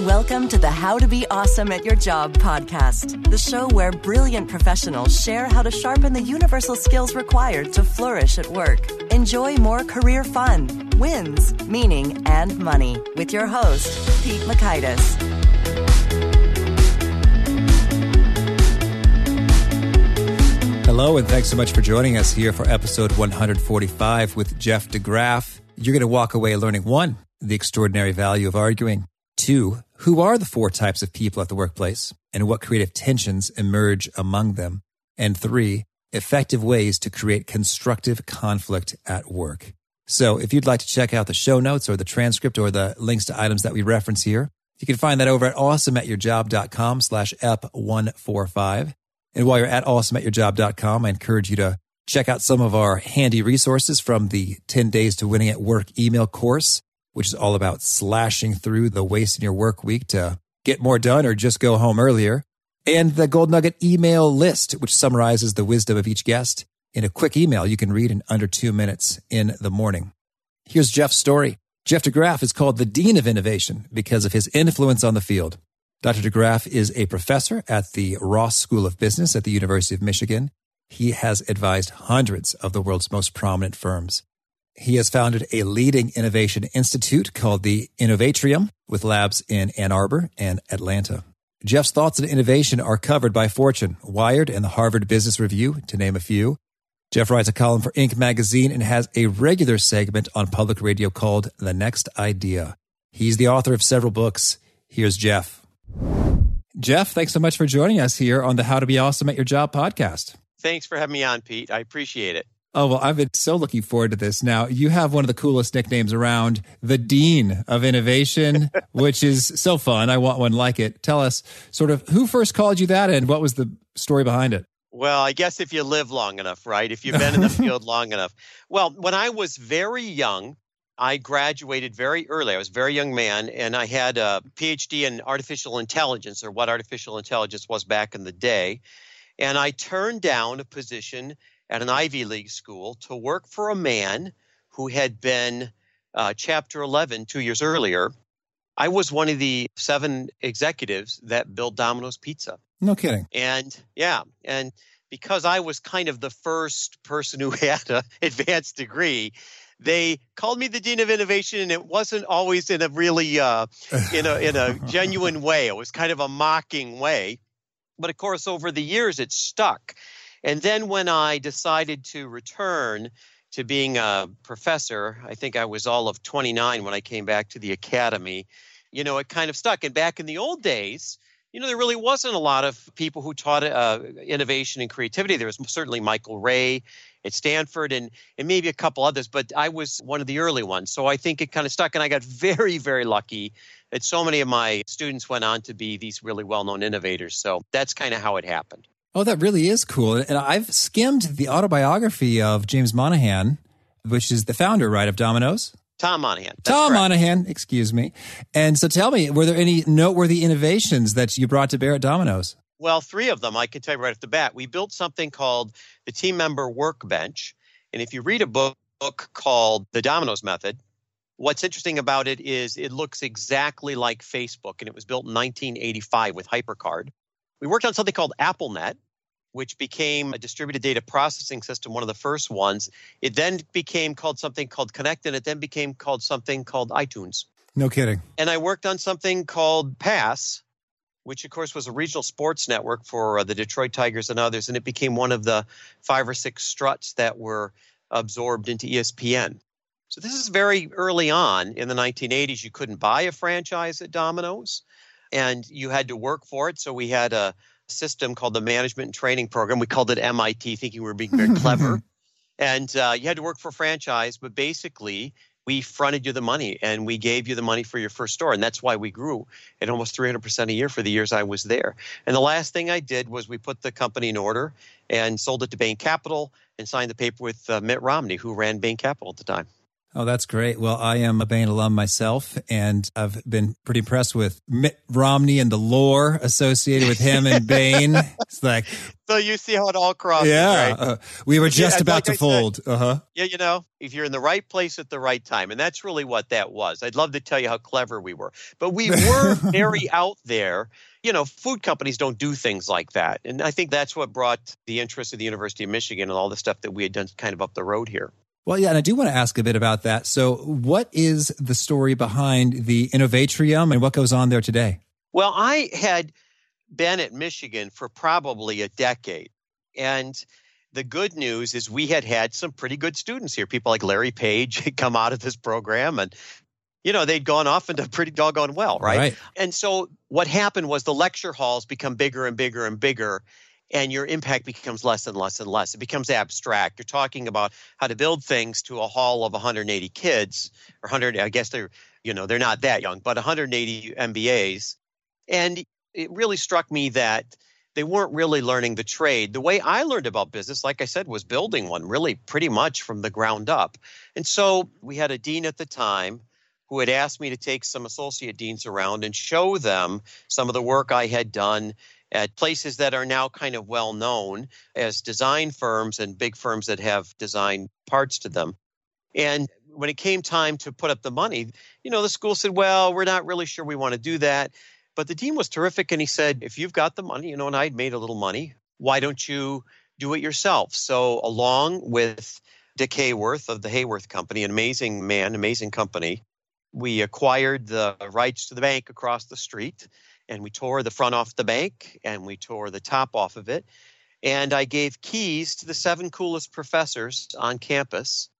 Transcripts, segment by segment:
Welcome to the How to Be Awesome at Your Job podcast, the show where brilliant professionals share how to sharpen the universal skills required to flourish at work. Enjoy more career fun, wins, meaning, and money with your host, Pete Mockaitis. Hello, and thanks so much for joining us here for episode 145 with Jeff DeGraff. You're going to walk away learning one, the extraordinary value of arguing. Two, who are the four types of people at the workplace and what creative tensions emerge among them? And three, effective ways to create constructive conflict at work. So if you'd like to check out the show notes or the transcript or the links to items that we reference here, you can find that over at awesomeatyourjob.com slash ep145. And while you're at awesomeatyourjob.com, I encourage you to check out some of our handy resources from the 10 Days to Winning at Work email course which is all about slashing through the waste in your work week to get more done or just go home earlier. And the Gold Nugget email list, which summarizes the wisdom of each guest in a quick email you can read in under two minutes in the morning. Here's Jeff's story. Jeff DeGraff is called the Dean of Innovation because of his influence on the field. Dr. DeGraff is a professor at the Ross School of Business at the University of Michigan. He has advised hundreds of the world's most prominent firms. He has founded a leading innovation institute called the Innovatrium with labs in Ann Arbor and Atlanta. Jeff's thoughts on innovation are covered by Fortune, Wired, and the Harvard Business Review, to name a few. Jeff writes a column for Inc. magazine and has a regular segment on public radio called The Next Idea. He's the author of several books. Here's Jeff. Jeff, thanks so much for joining us here on the How to Be Awesome at Your Job podcast. Thanks for having me on, Pete. I appreciate it. Oh, well, I've been so looking forward to this. Now, you have one of the coolest nicknames around, the Dean of Innovation, which is so fun. I want one like it. Tell us sort of who first called you that and what was the story behind it? Well, I guess if you live long enough, right? If you've been in the field long enough. Well, when I was very young, I graduated very early. I was a very young man, and I had a PhD in artificial intelligence, or what artificial intelligence was back in the day. And I turned down a position at an Ivy League school to work for a man who had been uh, Chapter 11 two years earlier. I was one of the seven executives that built Domino's Pizza. No kidding. And yeah, and because I was kind of the first person who had an advanced degree, they called me the dean of innovation, and it wasn't always in a really uh, in a in a genuine way. It was kind of a mocking way. But of course, over the years, it stuck. And then when I decided to return to being a professor, I think I was all of 29 when I came back to the academy, you know, it kind of stuck. And back in the old days, you know, there really wasn't a lot of people who taught uh, innovation and creativity. There was certainly Michael Ray at Stanford and, and maybe a couple others, but I was one of the early ones. So I think it kind of stuck. And I got very, very lucky that so many of my students went on to be these really well known innovators. So that's kind of how it happened. Oh, that really is cool. And I've skimmed the autobiography of James Monaghan, which is the founder, right, of Domino's? Tom Monaghan. Tom correct. Monaghan, excuse me. And so tell me, were there any noteworthy innovations that you brought to bear at Domino's? Well, three of them I can tell you right off the bat. We built something called the Team Member Workbench. And if you read a book called The Domino's Method, what's interesting about it is it looks exactly like Facebook, and it was built in 1985 with HyperCard. We worked on something called AppleNet, which became a distributed data processing system, one of the first ones. It then became called something called Connect, and it then became called something called iTunes. No kidding. And I worked on something called Pass, which of course was a regional sports network for uh, the Detroit Tigers and others, and it became one of the five or six struts that were absorbed into ESPN. So this is very early on in the 1980s. You couldn't buy a franchise at Domino's and you had to work for it. So we had a system called the Management and Training Program. We called it MIT, thinking we were being very clever. and uh, you had to work for franchise, but basically we fronted you the money and we gave you the money for your first store. And that's why we grew at almost 300% a year for the years I was there. And the last thing I did was we put the company in order and sold it to Bain Capital and signed the paper with uh, Mitt Romney, who ran Bain Capital at the time. Oh, that's great. Well, I am a Bain alum myself, and I've been pretty impressed with Mitt Romney and the lore associated with him and Bain. It's like, so you see how it all crosses. Yeah, right? uh, we were just Yeah, about like to fold. Uh huh. Yeah, you know, if you're in the right place at the right time. And that's really what that was. I'd love to tell you how clever we were, but we were very out there. You know, food companies don't do things like that. And I think that's what brought the interest of the University of Michigan and all the stuff that we had done kind of up the road here. Well, yeah, and I do want to ask a bit about that. So, what is the story behind the Innovatrium and what goes on there today? Well, I had been at Michigan for probably a decade. And the good news is we had had some pretty good students here. People like Larry Page had come out of this program and, you know, they'd gone off into pretty doggone well, right? Right. And so what happened was the lecture halls become bigger and bigger and bigger. And your impact becomes less and less and less. It becomes abstract. You're talking about how to build things to a hall of 180 kids, or 100. I guess they're, you know, they're not that young, but 180 MBAs. And it really struck me that they weren't really learning the trade. The way I learned about business, like I said, was building one really pretty much from the ground up. And so we had a dean at the time who had asked me to take some associate deans around and show them some of the work I had done at places that are now kind of well known as design firms and big firms that have design parts to them. And when it came time to put up the money, you know, the school said, well, we're not really sure we want to do that. But the dean was terrific and he said, if you've got the money, you know, and I'd made a little money, why don't you do it yourself? So, along with Dick Haworth of the Haworth Company, an amazing man, amazing company, we acquired the rights to the bank across the street and we tore the front off the bank and we tore the top off of it. And I gave keys to the seven coolest professors on campus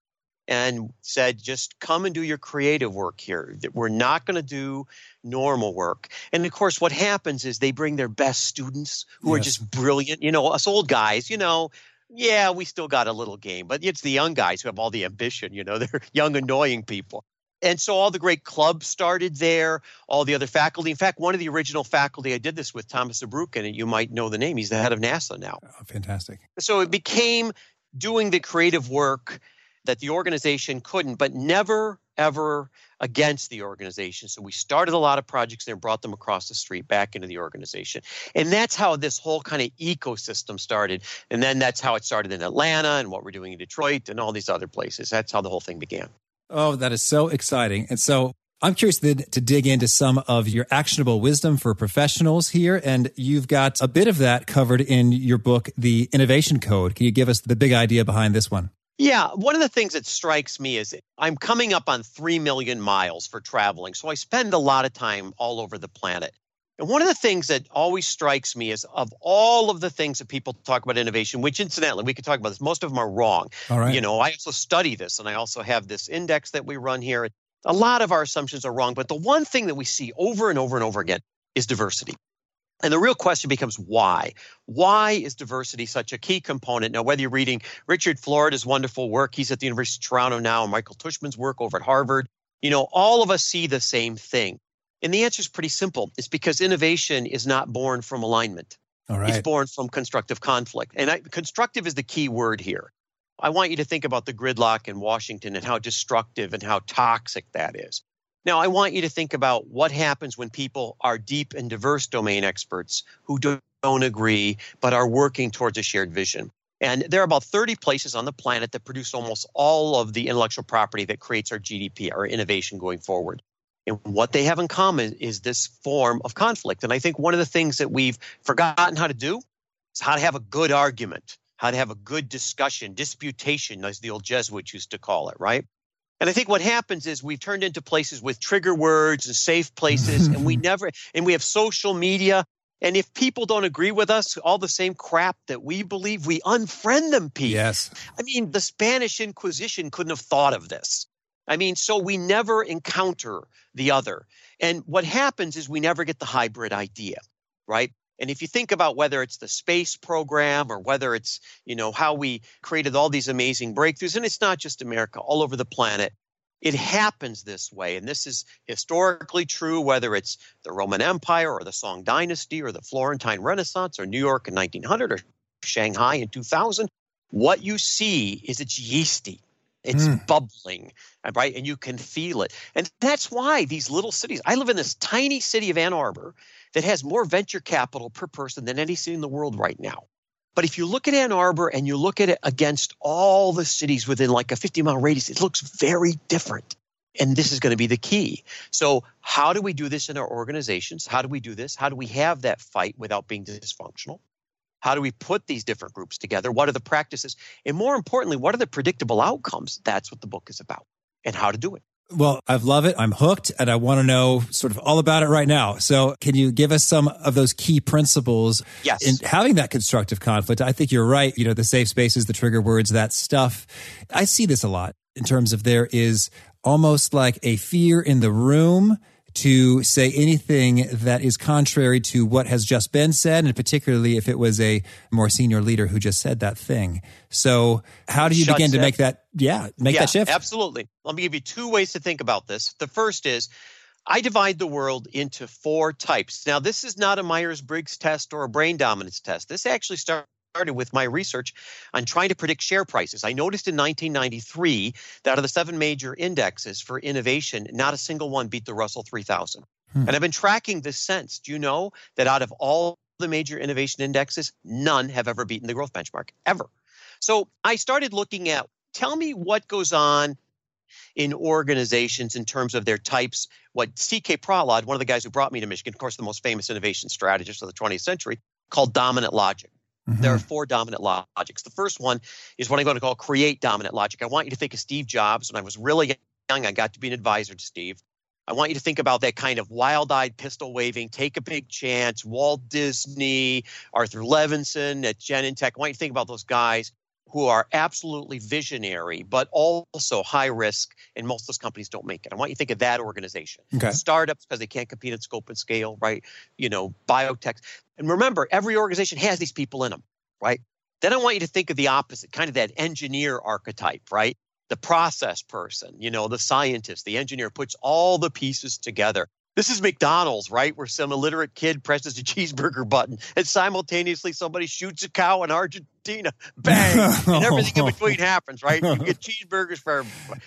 and said, just come and do your creative work here. That We're not going to do normal work. And of course, what happens is they bring their best students who are just brilliant. You know, us old guys, you know, yeah, we still got a little game, but it's the young guys who have all the ambition. You know, they're young, annoying people. And so all the great clubs started there, all the other faculty. In fact, one of the original faculty I did this with, Thomas Zurbuchen, and you might know the name. He's the head of NASA now. Oh, fantastic. So it became doing the creative work that the organization couldn't, but never, ever against the organization. So we started a lot of projects there and brought them across the street back into the organization. And that's how this whole kind of ecosystem started. And then that's how it started in Atlanta and what we're doing in Detroit and all these other places. That's how the whole thing began. Oh, that is so exciting. And so I'm curious then to dig into some of your actionable wisdom for professionals here. And you've got a bit of that covered in your book, The Innovation Code. Can you give us the big idea behind this one? Yeah, one of the things that strikes me is I'm coming up on 3 million miles for traveling. So I spend a lot of time all over the planet. And one of the things that always strikes me is of all of the things that people talk about innovation, which incidentally, we could talk about this, most of them are wrong. All right. You know, I also study this and I also have this index that we run here. A lot of our assumptions are wrong, but the one thing that we see over and over and over again is diversity. And the real question becomes why? Why is diversity such a key component? Now, whether you're reading Richard Florida's wonderful work, he's at the University of Toronto now, and Michael Tushman's work over at Harvard, you know, all of us see the same thing. And the answer is pretty simple. It's because innovation is not born from alignment. All It's born from constructive conflict. And I, constructive is the key word here. I want you to think about the gridlock in Washington and how destructive and how toxic that is. Now, I want you to think about what happens when people are deep and diverse domain experts who don't agree but are working towards a shared vision. And there are about 30 places on the planet that produce almost all of the intellectual property that creates our GDP, our innovation going forward. And what they have in common is this form of conflict. And I think one of the things that we've forgotten how to do is how to have a good argument, how to have a good discussion, disputation, as the old Jesuits used to call it, right? And I think what happens is we've turned into places with trigger words and safe places, and we never, and we have social media. And if people don't agree with us, all the same crap that we believe, we unfriend them, Pete. Yes. I mean, the Spanish Inquisition couldn't have thought of this. I mean, so we never encounter the other. And what happens is we never get the hybrid idea, right? And if you think about whether it's the space program or whether it's, you know, how we created all these amazing breakthroughs, and it's not just America, all over the planet, it happens this way. And this is historically true, whether it's the Roman Empire or the Song Dynasty or the Florentine Renaissance or New York in 1900 or Shanghai in 2000. What you see is it's yeasty. It's mm. bubbling, right? And you can feel it. And that's why these little cities, I live in this tiny city of Ann Arbor that has more venture capital per person than any city in the world right now. But if you look at Ann Arbor and you look at it against all the cities within like a 50 mile radius, it looks very different. And this is going to be the key. So, how do we do this in our organizations? How do we do this? How do we have that fight without being dysfunctional? How do we put these different groups together? What are the practices? And more importantly, what are the predictable outcomes? That's what the book is about and how to do it. Well, I love it. I'm hooked and I want to know sort of all about it right now. So can you give us some of those key principles yes. in having that constructive conflict? I think you're right. You know, the safe spaces, the trigger words, that stuff. I see this a lot in terms of there is almost like a fear in the room to say anything that is contrary to what has just been said, and particularly if it was a more senior leader who just said that thing. So, how do you begin to make that, yeah, make yeah, that shift? Absolutely. Let me give you two ways to think about this. The first is I divide the world into four types. Now, this is not a Myers Briggs test or a brain dominance test. This actually starts started with my research on trying to predict share prices. I noticed in 1993 that out of the seven major indexes for innovation, not a single one beat the Russell 3000. Hmm. And I've been tracking this since. Do you know that out of all the major innovation indexes, none have ever beaten the growth benchmark, ever. So I started looking at tell me what goes on in organizations in terms of their types. What C.K. Prahalad, one of the guys who brought me to Michigan, of course, the most famous innovation strategist of the 20th century, called dominant logic. Mm-hmm. There are mm-hmm. four dominant logics. The first one is what I'm going to call create dominant logic. I want you to think of Steve Jobs. When I was really young, I got to be an advisor to Steve. I want you to think about that kind of wild eyed pistol waving, take a big chance, Walt Disney, Arthur Levinson at Genentech. I want you to think about those guys who are absolutely visionary, but also high risk, and most of those companies don't make it. I want you to think of that organization. Okay. Startups because they can't compete at scope and scale, right? You know, biotech. And remember, every organization has these people in them, right? Then I want you to think of the opposite, kind of that engineer archetype, right? The process person, you know, the scientist, the engineer puts all the pieces together. This is McDonald's, right? Where some illiterate kid presses a cheeseburger button and simultaneously somebody shoots a cow in Argentina. Bang! and everything in between happens, right? You get cheeseburgers for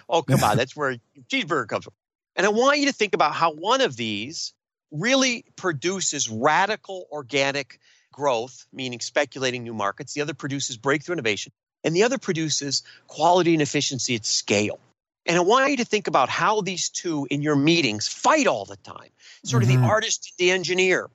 Oh, come on. That's where cheeseburger comes from. And I want you to think about how one of these really produces radical organic growth, meaning speculating new markets. The other produces breakthrough innovation. And the other produces quality and efficiency at scale. And I want you to think about how these two in your meetings fight all the time. Sort of mm-hmm. the artist, and the engineer,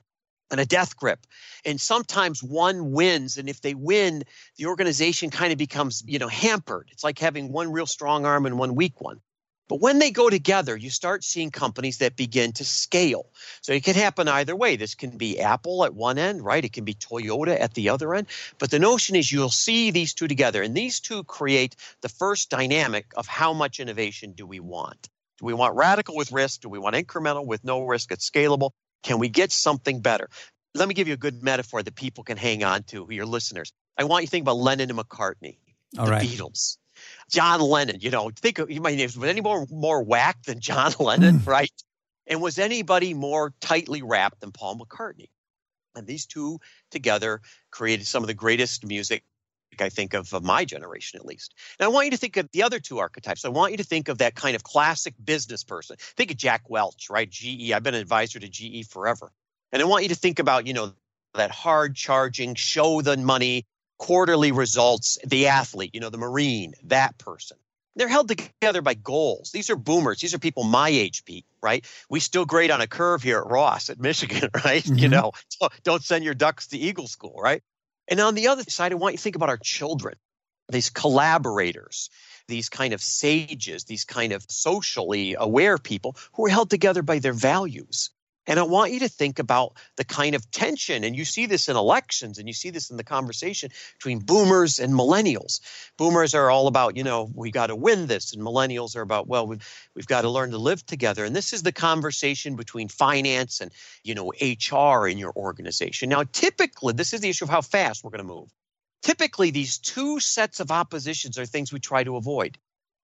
and a death grip. And sometimes one wins, and if they win, the organization kind of becomes, you know, hampered. It's like having one real strong arm and one weak one. But when they go together, you start seeing companies that begin to scale. So it can happen either way. This can be Apple at one end, right? It can be Toyota at the other end. But the notion is you'll see these two together, and these two create the first dynamic of how much innovation do we want? Do we want radical with risk? Do we want incremental with no risk? It's scalable. Can we get something better? Let me give you a good metaphor that people can hang on to, your listeners. I want you to think about Lennon and McCartney, All the right. Beatles. John Lennon. You know, think of you might was any more more whack than John Lennon, mm. right? And was anybody more tightly wrapped than Paul McCartney? And these two together created some of the greatest music I think of, of my generation at least. And I want you to think of the other two archetypes. I want you to think of that kind of classic business person. Think of Jack Welch, right? GE. I've been an advisor to GE forever. And I want you to think about, you know, that hard charging, show the money, quarterly results, the athlete, you know, the Marine, that person. They're held together by goals. These are boomers. These are people my age, Pete, right? We still grade on a curve here at Ross at Michigan, right? Mm-hmm. You know, so don't send your ducks to Eagle School, right? And on the other side, I want you to think about our children, these collaborators, these kind of sages, these kind of socially aware people who are held together by their values. And I want you to think about the kind of tension, and you see this in elections, and you see this in the conversation between boomers and millennials. Boomers are all about, you know, we got to win this, and millennials are about, well, we've, we've got to learn to live together. And this is the conversation between finance and, you know, HR in your organization. Now, typically, this is the issue of how fast we're going to move. Typically, these two sets of oppositions are things we try to avoid,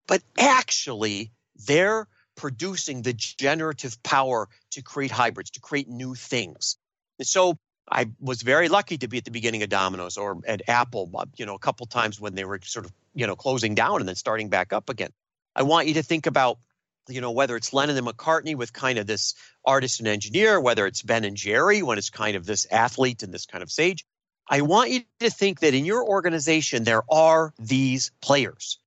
but actually, they're producing the generative power to create hybrids, to create new things. And so I was very lucky to be at the beginning of Domino's or at Apple, uh, you know, a couple times when they were sort of, you know, closing down and then starting back up again. I want you to think about, you know, whether it's Lennon and McCartney with kind of this artist and engineer, whether it's Ben and Jerry when it's kind of this athlete and this kind of sage. I want you to think that in your organization, there are these players.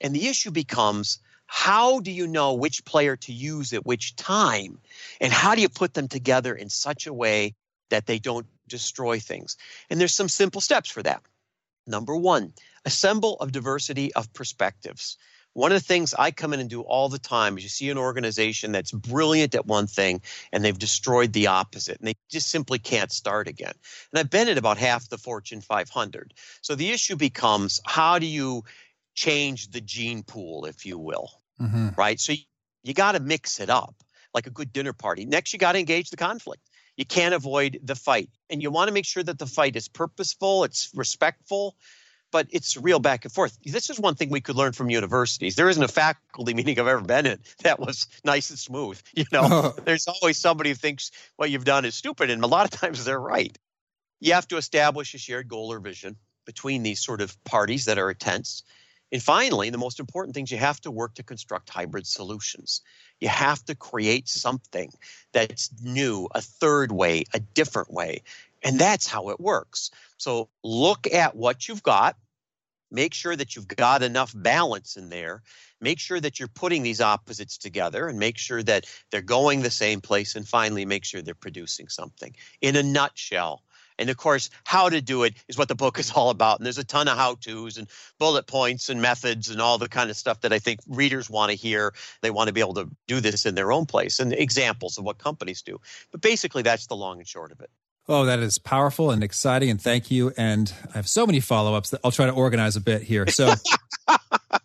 And the issue becomes how do you know which player to use at which time? And how do you put them together in such a way that they don't destroy things? And there's some simple steps for that. Number one, assemble a diversity of perspectives. One of the things I come in and do all the time is you see an organization that's brilliant at one thing and they've destroyed the opposite and they just simply can't start again. And I've been at about half the Fortune 500. So the issue becomes how do you change the gene pool, if you will, mm-hmm. right? So you, you got to mix it up like a good dinner party. Next, you got to engage the conflict. You can't avoid the fight. And you want to make sure that the fight is purposeful, it's respectful, but it's real back and forth. This is one thing we could learn from universities. There isn't a faculty meeting I've ever been in that was nice and smooth. You know, there's always somebody who thinks what you've done is stupid, and a lot of times they're right. You have to establish a shared goal or vision between these sort of parties that are tense. And finally, the most important things you have to work to construct hybrid solutions. You have to create something that's new, a third way, a different way. And that's how it works. So look at what you've got, make sure that you've got enough balance in there, make sure that you're putting these opposites together, and make sure that they're going the same place, and finally, make sure they're producing something. In a nutshell, and of course, how to do it is what the book is all about. And there's a ton of how to's and bullet points and methods and all the kind of stuff that I think readers want to hear. They want to be able to do this in their own place and examples of what companies do. But basically, that's the long and short of it. Oh, that is powerful and exciting. And thank you. And I have so many follow ups that I'll try to organize a bit here. So,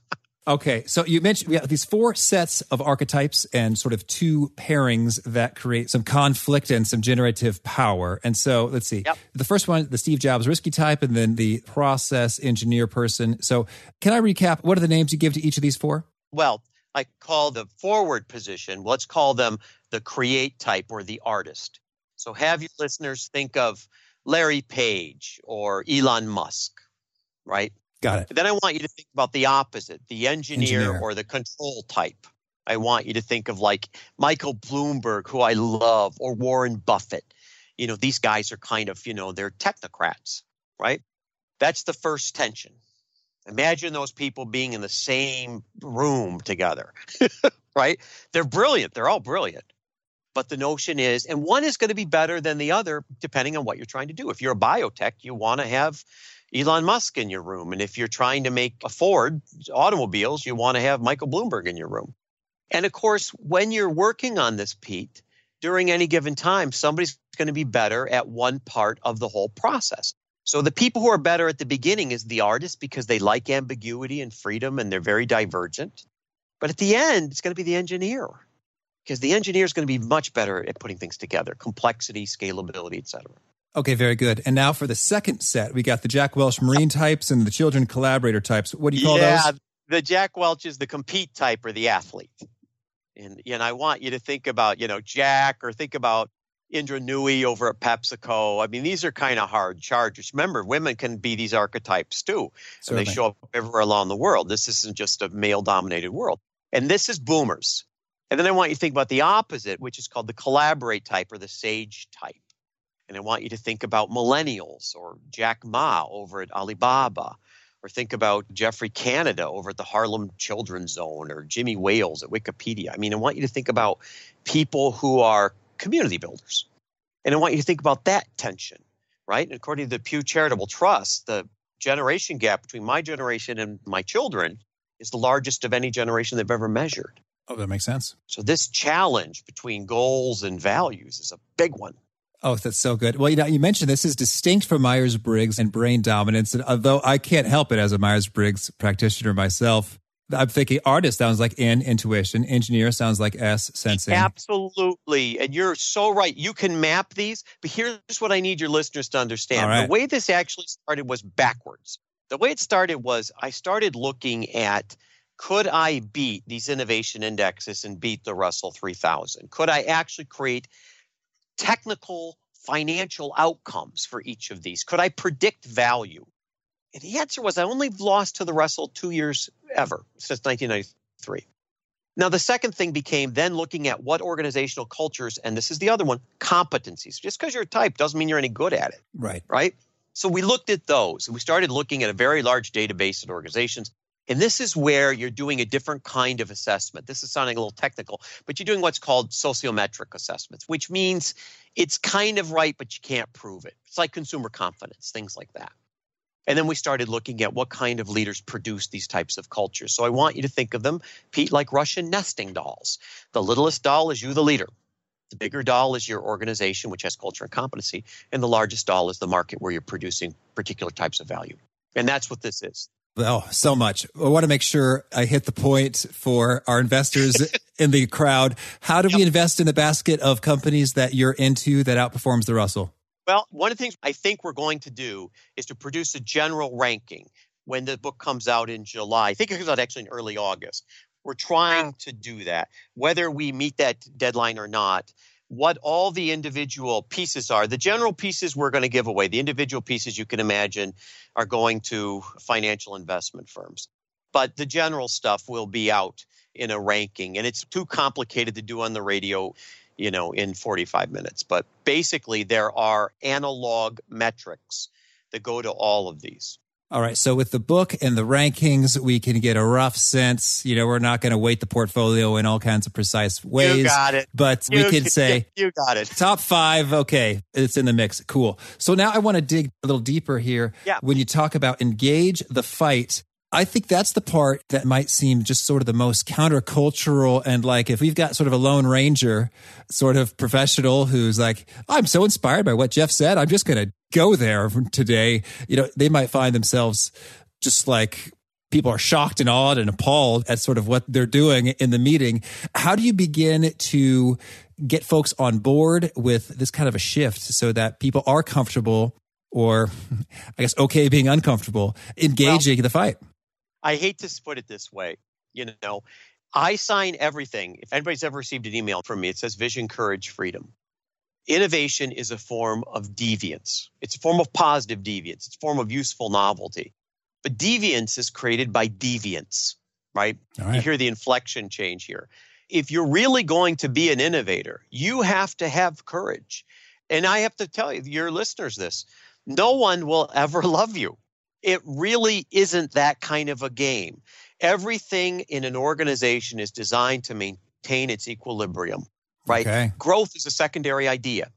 okay. So you mentioned we have these four sets of archetypes and sort of two pairings that create some conflict and some generative power. And so let's see. Yep. The first one, the Steve Jobs risky type, and then the process engineer person. So, can I recap? What are the names you give to each of these four? Well, I call the forward position, let's call them the create type or the artist. So have your listeners think of Larry Page or Elon Musk, right? Got it. Then I want you to think about the opposite, the engineer, engineer, or the control type. I want you to think of like Michael Bloomberg, who I love, or Warren Buffett. You know, these guys are kind of, you know, they're technocrats, right? That's the first tension. Imagine those people being in the same room together, right? They're brilliant. They're all brilliant. But the notion is, and one is going to be better than the other depending on what you're trying to do. If you're a biotech, you want to have Elon Musk in your room. And if you're trying to make a Ford automobiles, you want to have Michael Bloomberg in your room. And of course, when you're working on this, Pete, during any given time, somebody's going to be better at one part of the whole process. So the people who are better at the beginning is the artist because they like ambiguity and freedom and they're very divergent. But at the end, it's going to be the engineer because the engineer is going to be much better at putting things together complexity scalability etc okay very good and now for the second set we got the jack welch marine types and the children collaborator types what do you call those? yeah, those the jack welch is the compete type or the athlete and, and i want you to think about you know jack or think about Indra Nooyi over at PepsiCo. I mean, these are kind of hard chargers. Remember, women can be these archetypes too. And they show up everywhere along the world. This isn't just a male dominated world. And this is boomers. And then I want you to think about the opposite, which is called the collaborate type or the sage type. And I want you to think about millennials or Jack Ma over at Alibaba, or think about Geoffrey Canada over at the Harlem Children's Zone, or Jimmy Wales at Wikipedia. I mean, I want you to think about people who are community builders. And I want you to think about that tension, right? And according to the Pew Charitable Trust, the generation gap between my generation and my children is the largest of any generation they've ever measured. Oh, that makes sense. So this challenge between goals and values is a big one. Oh, that's so good. Well, you know, you mentioned this is distinct from Myers Briggs and brain dominance. And uh, although I can't help it as a Myers Briggs practitioner myself, I'm thinking artist sounds like N, intuition. Engineer sounds like S, sensing. Absolutely. And you're so right. You can map these, but here's what I need your listeners to understand. Right. The way this actually started was backwards. The way it started was I started looking at could I beat these innovation indexes and beat the Russell 3000? Could I actually create technical financial outcomes for each of these? Could I predict value? And the answer was I only lost to the Russell two years ever since 1993. Now, the second thing became then looking at what organizational cultures, and this is the other one, competencies. Just because you're a type doesn't mean you're any good at it. Right. Right. So we looked at those. We started looking at a very large database of organizations. And this is where you're doing a different kind of assessment. This is sounding a little technical, but you're doing what's called sociometric assessments, which means it's kind of right, but you can't prove it. It's like consumer confidence, things like that. And then we started looking at what kind of leaders produce these types of cultures. So I want you to think of them, Pete, like Russian nesting dolls. The littlest doll is you, the leader. The bigger doll is your organization, which has culture and competency. And the largest doll is the market where you're producing particular types of value. And that's what this is. Oh, so much. I want to make sure I hit the point for our investors in the crowd. How do yep. we invest in the basket of companies that you're into that outperforms the Russell? Well, one of the things I think we're going to do is to produce a general ranking when the book comes out in July. I think it comes out actually in early August. We're trying to do that. Whether we meet that deadline or not, what all the individual pieces are. The general pieces we're going to give away. The individual pieces you can imagine are going to financial investment firms. But the general stuff will be out in a ranking, and it's too complicated to do on the radio you know, in 45 minutes. But basically, there are analog metrics that go to all of these. All right. So with the book and the rankings, we can get a rough sense. You know, we're not going to weight the portfolio in all kinds of precise ways. You got it. But you, we can say you got it. Top five. Okay, it's in the mix. Cool. So now I want to dig a little deeper here. Yeah. When you talk about engage the fight, I think that's the part that might seem just sort of the most countercultural. And like, if we've got sort of a lone ranger sort of professional who's like, I'm so inspired by what Jeff said, I'm just going to go there today, you know, they might find themselves just like people are shocked and awed and appalled at sort of what they're doing in the meeting. How do you begin to get folks on board with this kind of a shift so that people are comfortable or I guess okay being uncomfortable engaging well, the fight? I hate to put it this way. You know, I sign everything. If anybody's ever received an email from me, it says vision, courage, freedom. Innovation is a form of deviance. It's a form of positive deviance. It's a form of useful novelty. But deviance is created by deviance, right? right? You hear the inflection change here. If you're really going to be an innovator, you have to have courage. And I have to tell you, your listeners this no one will ever love you it really isn't that kind of a game. Everything in an organization is designed to maintain its equilibrium, right? Okay. Growth is a secondary idea.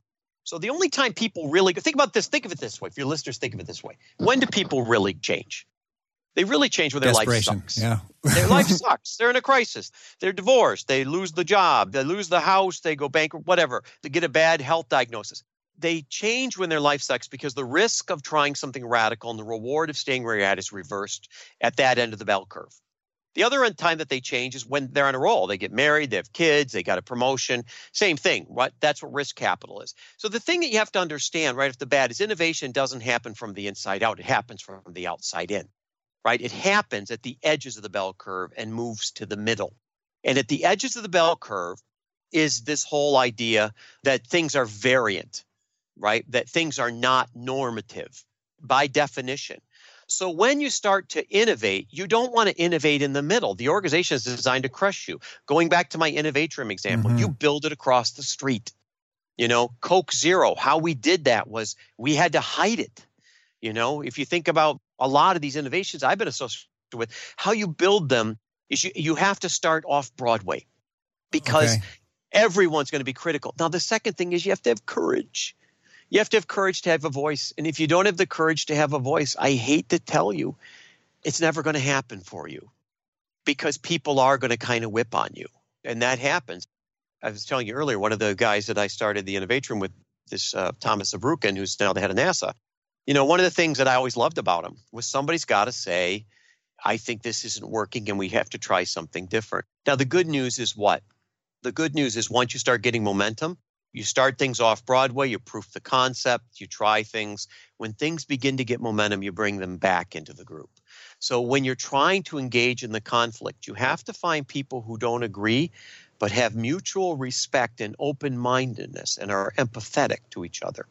So the only time people really think about this, think of it this way. If your listeners think of it this way, when do people really change? They really change when their life sucks. Yeah. their life sucks. They're in a crisis. They're divorced. They lose the job. They lose the house. They go bankrupt, whatever. They get a bad health diagnosis they change when their life sucks because the risk of trying something radical and the reward of staying where you're at is reversed at that end of the bell curve. The other time that they change is when they're on a roll. They get married, they have kids, they got a promotion. Same thing. What that's what risk capital is. So the thing that you have to understand right off the bat is innovation doesn't happen from the inside out. It happens from the outside in. Right? It happens at the edges of the bell curve and moves to the middle. And at the edges of the bell curve is this whole idea that things are variant right? That things are not normative by definition. So when you start to innovate, you don't want to innovate in the middle. The organization is designed to crush you. Going back to my Innovatrium example, mm-hmm. you build it across the street. You know, Coke Zero, how we did that was we had to hide it. You know, if you think about a lot of these innovations I've been associated with, how you build them is you, you have to start off Broadway because okay. everyone's going to be critical. Now, the second thing is you have to have courage you have to have courage to have a voice. And if you don't have the courage to have a voice, I hate to tell you, it's never going to happen for you because people are going to kind of whip on you. And that happens. I was telling you earlier, one of the guys that I started the Innovatrium with, this uh, Thomas Zurbuchen, who's now the head of NASA. You know, one of the things that I always loved about him was somebody's got to say, I think this isn't working and we have to try something different. Now, the good news is what? The good news is once you start getting momentum, you start things off Broadway, you proof the concept, you try things. When things begin to get momentum, you bring them back into the group. So when you're trying to engage in the conflict, you have to find people who don't agree, but have mutual respect and open mindedness and are empathetic to each other.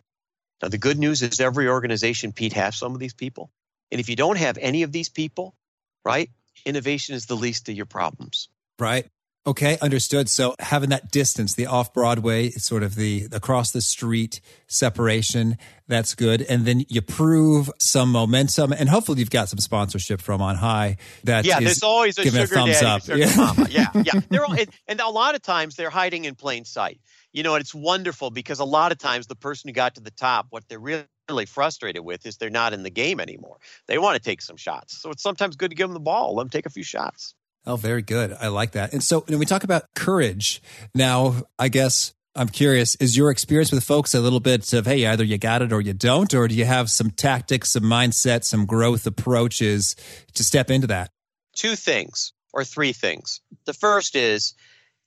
Now, the good news is every organization, Pete, has some of these people. And if you don't have any of these people, right, innovation is the least of your problems. Right. Okay, understood. So having that distance, the off Broadway, sort of the across the street separation, that's good. And then you prove some momentum, and hopefully you've got some sponsorship from on high. That yeah, there's always a sugar a thumbs daddy, up. Sugar yeah. mama. yeah, yeah. They're all, and a lot of times they're hiding in plain sight. You know, and it's wonderful because a lot of times the person who got to the top, what they're really really frustrated with is they're not in the game anymore. They want to take some shots. So it's sometimes good to give them the ball, let them take a few shots. Oh, very good. I like that. And so when we talk about courage, now I guess I'm curious, is your experience with folks a little bit of, hey, either you got it or you don't, or do you have some tactics, some mindset, some growth approaches to step into that? Two things or three things. The first is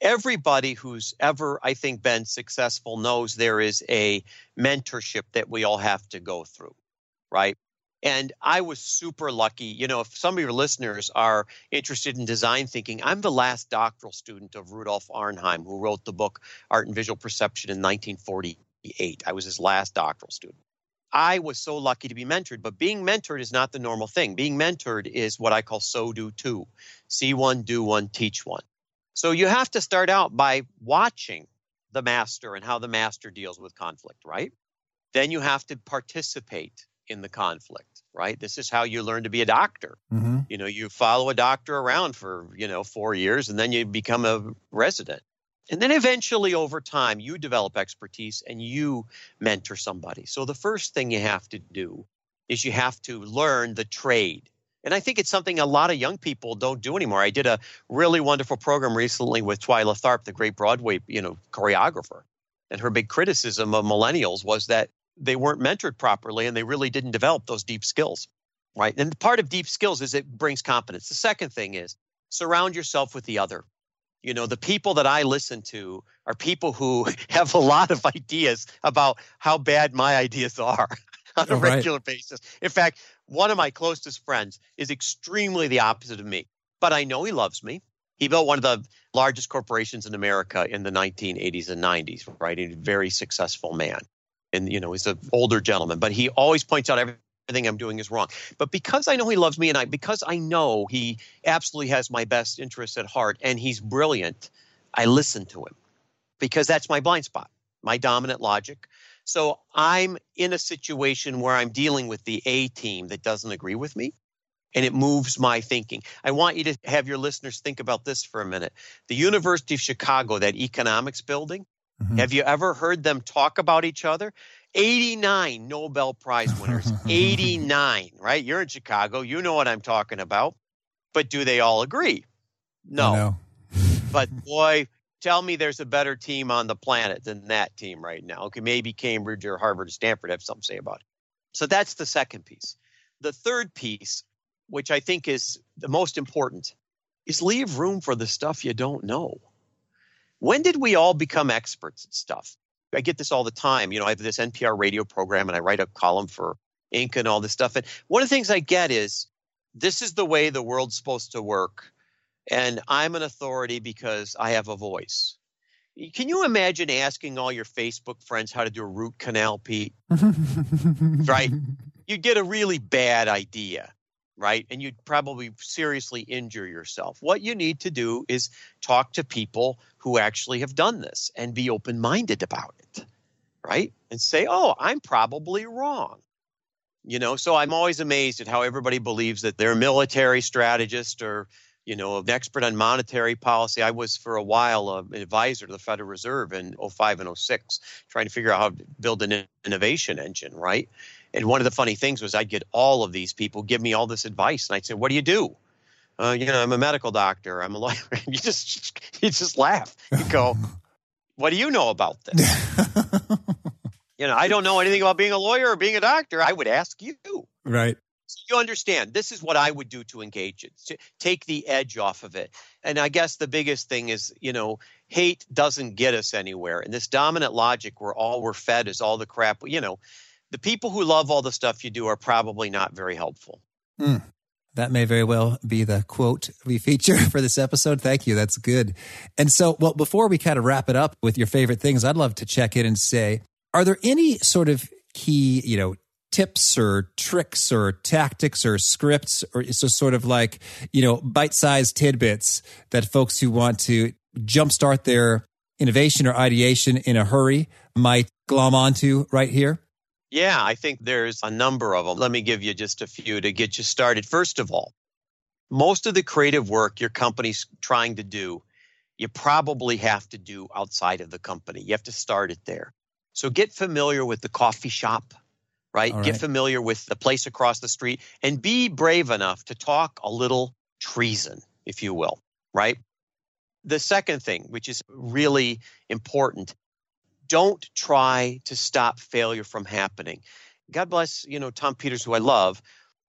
everybody who's ever, I think, been successful knows there is a mentorship that we all have to go through, right? And I was super lucky. You know, if some of your listeners are interested in design thinking, I'm the last doctoral student of Rudolf Arnheim, who wrote the book Art and Visual Perception in 1948. I was his last doctoral student. I was so lucky to be mentored, but being mentored is not the normal thing. Being mentored is what I call so do two see one, do one, teach one. So you have to start out by watching the master and how the master deals with conflict, right? Then you have to participate in the conflict, right? This is how you learn to be a doctor. Mm-hmm. You know, you follow a doctor around for, you know, four years and then you become a resident. And then eventually over time, you develop expertise and you mentor somebody. So the first thing you have to do is you have to learn the trade. And I think it's something a lot of young people don't do anymore. I did a really wonderful program recently with Twyla Tharp, the great Broadway, you know, choreographer. And her big criticism of millennials was that they weren't mentored properly and they really didn't develop those deep skills right? And part of deep skills is it brings confidence. The second thing is surround yourself with the other. You know the people that i listen to are people who have a lot of ideas about how bad my ideas are on a oh, regular right. basis. In fact one of my closest friends is extremely the opposite of me but i know he loves me. He built one of the largest corporations in america in the 1980s and 90s right? A very successful man and you know he's an older gentleman, but he always points out everything I'm doing is wrong. But because I know he loves me, and I because I know he absolutely has my best interests at heart, and he's brilliant, I listen to him because that's my blind spot, my dominant logic. So I'm in a situation where I'm dealing with the A team that doesn't agree with me and it moves my thinking. I want you to have your listeners think about this for a minute. The University of Chicago, that economics building, Mm-hmm. Have you ever heard them talk about each other? 89 Nobel Prize winners. 89, right? You're in Chicago. You know what I'm talking about. But do they all agree? No. but boy, tell me there's a better team on the planet than that team right now. Okay, maybe Cambridge or Harvard or Stanford have something to say about it. So that's the second piece. The third piece, which I think is the most important, is leave room for the stuff you don't know. When did we all become experts at stuff? I get this all the time. You know, I have this NPR radio program and I write a column for Inc. and all this stuff. And one of the things I get is this is the way the world's supposed to work. And I'm an authority because I have a voice. Can you imagine asking all your Facebook friends how to do a root canal, Pete? right? You'd get a really bad idea right? And you'd probably seriously injure yourself. What you need to do is talk to people who actually have done this and be open minded about it, right? And say, oh, I'm probably wrong. You know, so I'm always amazed at how everybody believes that they're a military strategist or, you know, an expert on monetary policy. I was for a while an advisor to the Federal Reserve in 05 and 06, trying to figure out how to build an innovation engine, right? And one of the funny things was I'd get all of these people give me all this advice, and I'd say, "What do you do?" Uh, you know, I'm a medical doctor. I'm a lawyer. you just you just laugh. You go, "What do you know about this?" you know, I don't know anything about being a lawyer or being a doctor. I would ask you. Right. So you understand. This is what I would do to engage it, to take the edge off of it. And I guess the biggest thing is, you know, hate doesn't get us anywhere. And this dominant logic, where all we're fed is all the crap. You know, the people who love all the stuff you do are probably not very helpful. Mm. That may very well be the quote we feature for this episode. Thank you. That's good. And so, well, before we kind of wrap it up with your favorite things, I'd love to check in and say, are there any sort of key, you know, tips or tricks or tactics or scripts or so sort of like, you know, bite-sized tidbits that folks who want to jumpstart their innovation or ideation in a hurry might glom onto right here? Yeah, I think there's a number of them. Let me give you just a few to get you started. First of all, most of the creative work your company's trying to do, you probably have to do outside of the company. You have to start it there. So get familiar with the coffee shop, right? right? Get familiar with the place across the street and be brave enough to talk a little treason, if you will, right? The second thing, which is really important, don't try to stop failure from happening. God bless, you know, Tom Peters, who I love,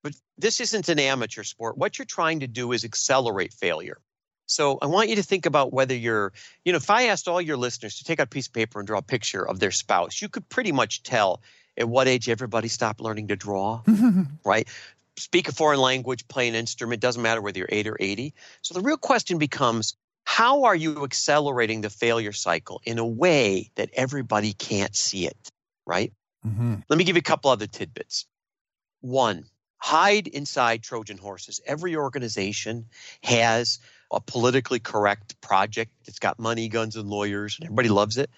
but this isn't an amateur sport. What you're trying to do is accelerate failure. So I want you to think about whether you're, you know, if I asked all your listeners to take out a piece of paper and draw a picture of their spouse, you could pretty much tell at what age everybody stopped learning to draw, right? Speak a foreign language, play an instrument, doesn't matter whether you're 8 or 80. So the real question becomes how are you accelerating the failure cycle in a way that everybody can't see it, right? Mm-hmm. Let me give you a couple other tidbits. One, hide inside Trojan horses. Every organization has a politically correct project. It's got money, guns, and lawyers, and everybody loves it.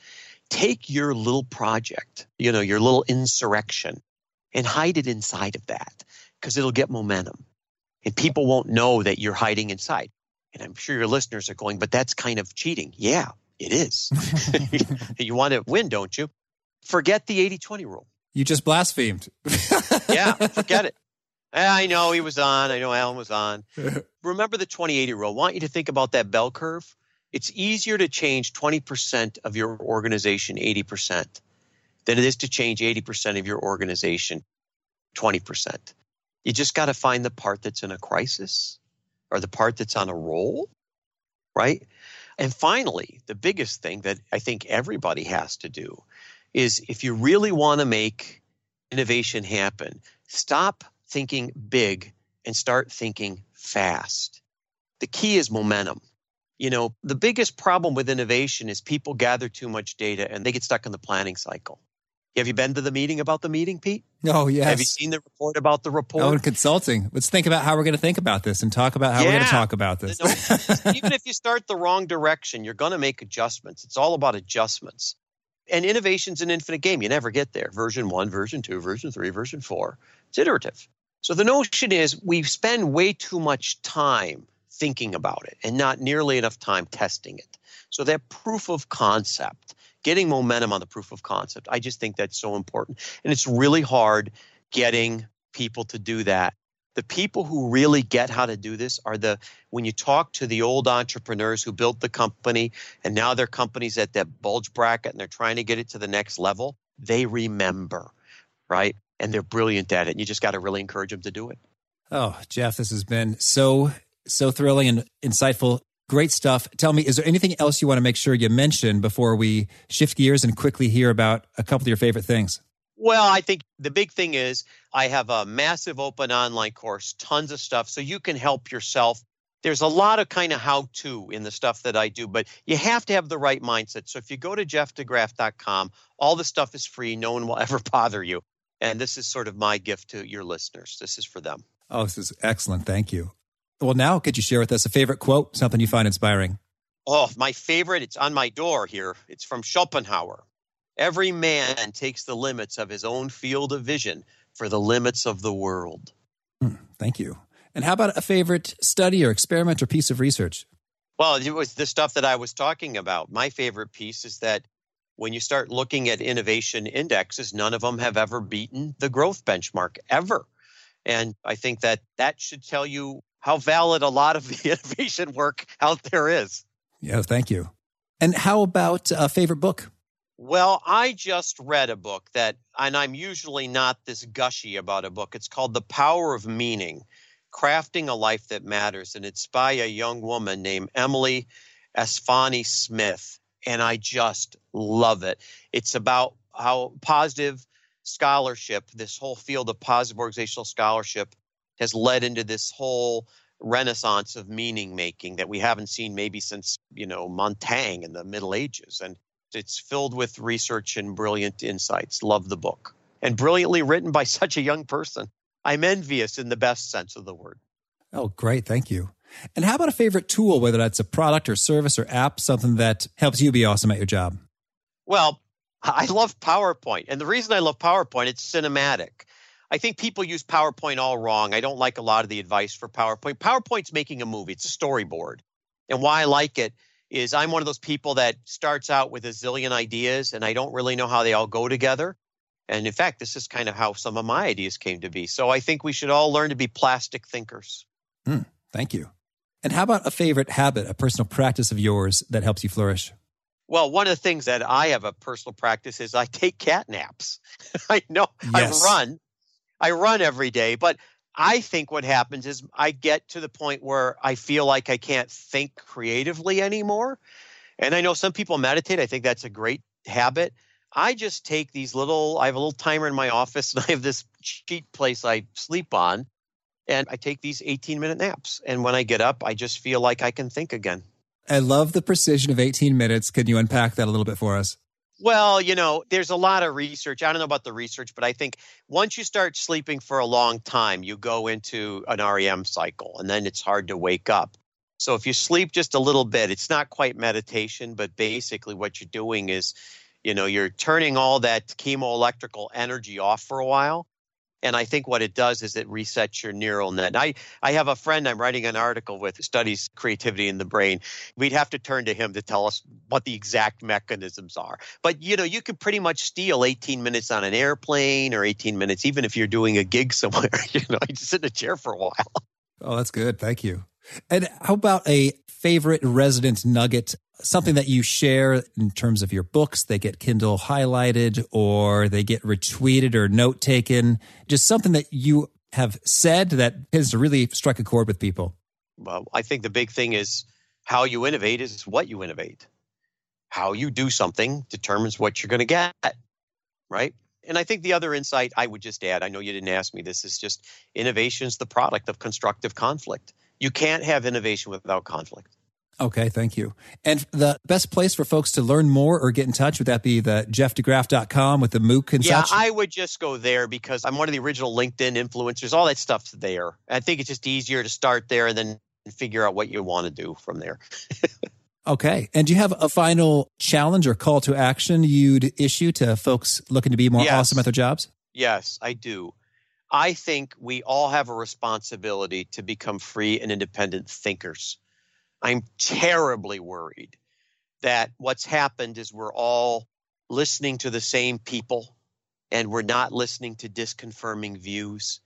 Take your little project, you know, your little insurrection, and hide it inside of that because it'll get momentum. And people won't know that you're hiding inside. And I'm sure your listeners are going, but that's kind of cheating. Yeah, it is. you want to win, don't you? Forget the 80 20 rule. You just blasphemed. yeah, forget it. I know he was on. I know Alan was on. Remember the 2080 rule. I want you to think about that bell curve. It's easier to change 20% of your organization 80% than it is to change 80% of your organization 20%. You just got to find the part that's in a crisis or the part that's on a roll, right? And finally, the biggest thing that I think everybody has to do is if you really want to make innovation happen, stop thinking big and start thinking fast. The key is momentum. You know, the biggest problem with innovation is people gather too much data and they get stuck in the planning cycle. Have you been to the meeting about the meeting, Pete? Oh, yes. Have you seen the report about the report? Oh, in consulting. Let's think about how we're going to think about this and talk about how yeah. we're going to talk about this. even if you start the wrong direction, you're going to make adjustments. It's all about adjustments. And innovation's an infinite game. You never get there. Version one, version two, version three, version four. It's iterative. So the notion is we spend way too much time thinking about it and not nearly enough time testing it. So that proof of concept getting momentum on the proof of concept. I just think that's so important. And it's really hard getting people to do that. The people who really get how to do this are the when you talk to the old entrepreneurs who built the company and now their company's at that bulge bracket and they're trying to get it to the next level, they remember, right? And they're brilliant at it. And you just got to really encourage them to do it. Oh, Jeff, this has been so so thrilling and insightful. Great stuff. Tell me, is there anything else you want to make sure you mention before we shift gears and quickly hear about a couple of your favorite things? Well, I think the big thing is I have a massive open online course, tons of stuff, so you can help yourself. There's a lot of kind of how to in the stuff that I do, but you have to have the right mindset. So if you go to jeffdegraff.com, all the stuff is free. No one will ever bother you. And this is sort of my gift to your listeners. This is for them. Oh, this is excellent. Thank you. Well, now could you share with us a favorite quote, something you find inspiring? Oh, my favorite, it's on my door here. It's from Schopenhauer. Every man takes the limits of his own field of vision for the limits of the world. Mm, thank you. And how about a favorite study or experiment or piece of research? Well, it was the stuff that I was talking about. My favorite piece is that when you start looking at innovation indexes, none of them have ever beaten the growth benchmark ever. And I think that that should tell you how valid a lot of the innovation work out there is. Yeah, thank you. And how about a favorite book? Well, I just read a book that, and I'm usually not this gushy about a book. It's called The Power of Meaning Crafting a Life That Matters. And it's by a young woman named Emily Esfahani Smith. And I just love it. It's about how positive scholarship, this whole field of positive organizational scholarship, has led into this whole renaissance of meaning making that we haven't seen maybe since, you know, Montaigne in the Middle Ages. And it's filled with research and brilliant insights. Love the book. And brilliantly written by such a young person. I'm envious in the best sense of the word. Oh, great. Thank you. And how about a favorite tool, whether that's a product or service or app, something that helps you be awesome at your job? Well, I love PowerPoint. And the reason I love PowerPoint, it's cinematic. I think people use PowerPoint all wrong. I don't like a lot of the advice for PowerPoint. PowerPoint's making a movie, it's a storyboard. And why I like it is I'm one of those people that starts out with a zillion ideas and I don't really know how they all go together. And in fact, this is kind of how some of my ideas came to be. So I think we should all learn to be plastic thinkers. Mm, thank you. And how about a favorite habit, a personal practice of yours that helps you flourish? Well, one of the things that I have a personal practice is I take cat naps. I know yes. I run. I run every day, but I think what happens is I get to the point where I feel like I can't think creatively anymore. And I know some people meditate. I think that's a great habit. I just take these little, I have a little timer in my office and I have this cheap place I sleep on. And I take these 18 minute naps. And when I get up, I just feel like I can think again. I love the precision of 18 minutes. Can you unpack that a little bit for us? Well, you know, there's a lot of research. I don't know about the research, but I think once you start sleeping for a long time, you go into an REM cycle and then it's hard to wake up. So if you sleep just a little bit, it's not quite meditation, but basically what you're doing is, you know, you're turning all that chemoelectrical energy off for a while and I think what it does is it resets your neural net. I, I have a friend I'm writing an article with studies creativity in the brain. We'd have to turn to him to tell us what the exact mechanisms are. But you know, you could pretty much steal 18 minutes on an airplane or 18 minutes, even if you're doing a gig somewhere. You know, you just sit in a chair for a while. Oh, that's good. Thank you. And how about a favorite resident nugget something that you share in terms of your books, they get Kindle highlighted or they get retweeted or note taken, just something that you have said that has really struck a chord with people? Well, I think the big thing is how you innovate is what you innovate. How you do something determines what you're going to get, right? And I think the other insight I would just add, I know you didn't ask me this, is just innovation is the product of constructive conflict. You can't have innovation without conflict. Okay, thank you. And the best place for folks to learn more or get in touch, would that be the jeffdegraff.com with the MOOC and yeah, such? I would just go there because I'm one of the original LinkedIn influencers. All that stuff's there. I think it's just easier to start there and then figure out what you want to do from there. okay. And do you have a final challenge or call to action you'd issue to folks looking to be more yes. awesome at their jobs? Yes, I do. I think we all have a responsibility to become free and independent thinkers I'm terribly worried that what's happened is we're all listening to the same people and we're not listening to disconfirming views.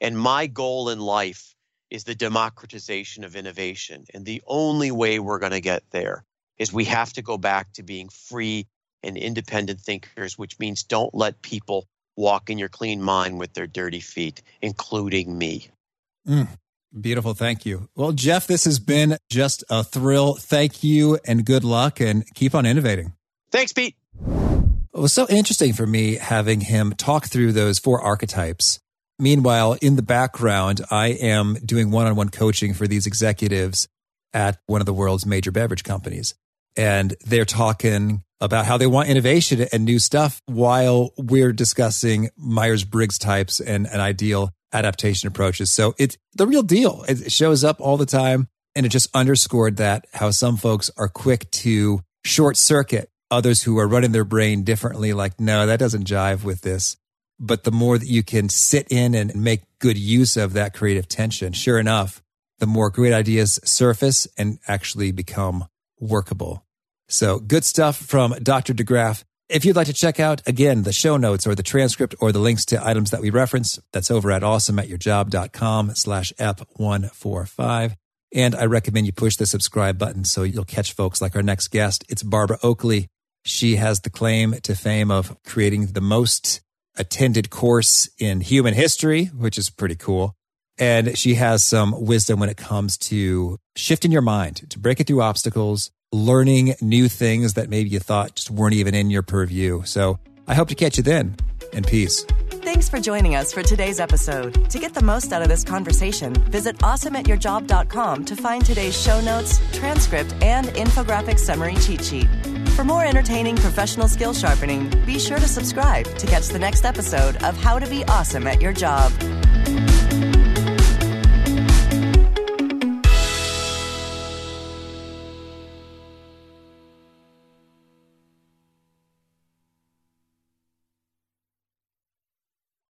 And my goal in life is the democratization of innovation. And the only way we're going to get there is we have to go back to being free and independent thinkers, which means don't let people walk in your clean mind with their dirty feet, including me. Mm. Beautiful. Thank you. Well, Jeff, this has been just a thrill. Thank you and good luck and keep on innovating. Thanks, Pete. It was so interesting for me having him talk through those four archetypes. Meanwhile, in the background, I am doing one on one coaching for these executives at one of the world's major beverage companies. And they're talking about how they want innovation and new stuff while we're discussing Myers Briggs types and an ideal adaptation approaches. So it's the real deal. It shows up all the time. And it just underscored that how some folks are quick to short circuit others who are running their brain differently, like, no, that doesn't jive with this. But the more that you can sit in and make good use of that creative tension, sure enough, the more great ideas surface and actually become workable. So good stuff from Dr. DeGraff. If you'd like to check out, again, the show notes or the transcript or the links to items that we reference, that's over at awesomeatyourjob.com slash ep145. And I recommend you push the subscribe button so you'll catch folks like our next guest. It's Barbara Oakley. She has the claim to fame of creating the most attended course in human history, which is pretty cool. And she has some wisdom when it comes to shifting your mind, to break it through obstacles, learning new things that maybe you thought just weren't even in your purview. So I hope to catch you then. And peace. Thanks for joining us for today's episode. To get the most out of this conversation, visit awesomeatyourjob.com to find today's show notes, transcript, and infographic summary cheat sheet. For more entertaining professional skill sharpening, be sure to subscribe to catch the next episode of How to Be Awesome at Your Job.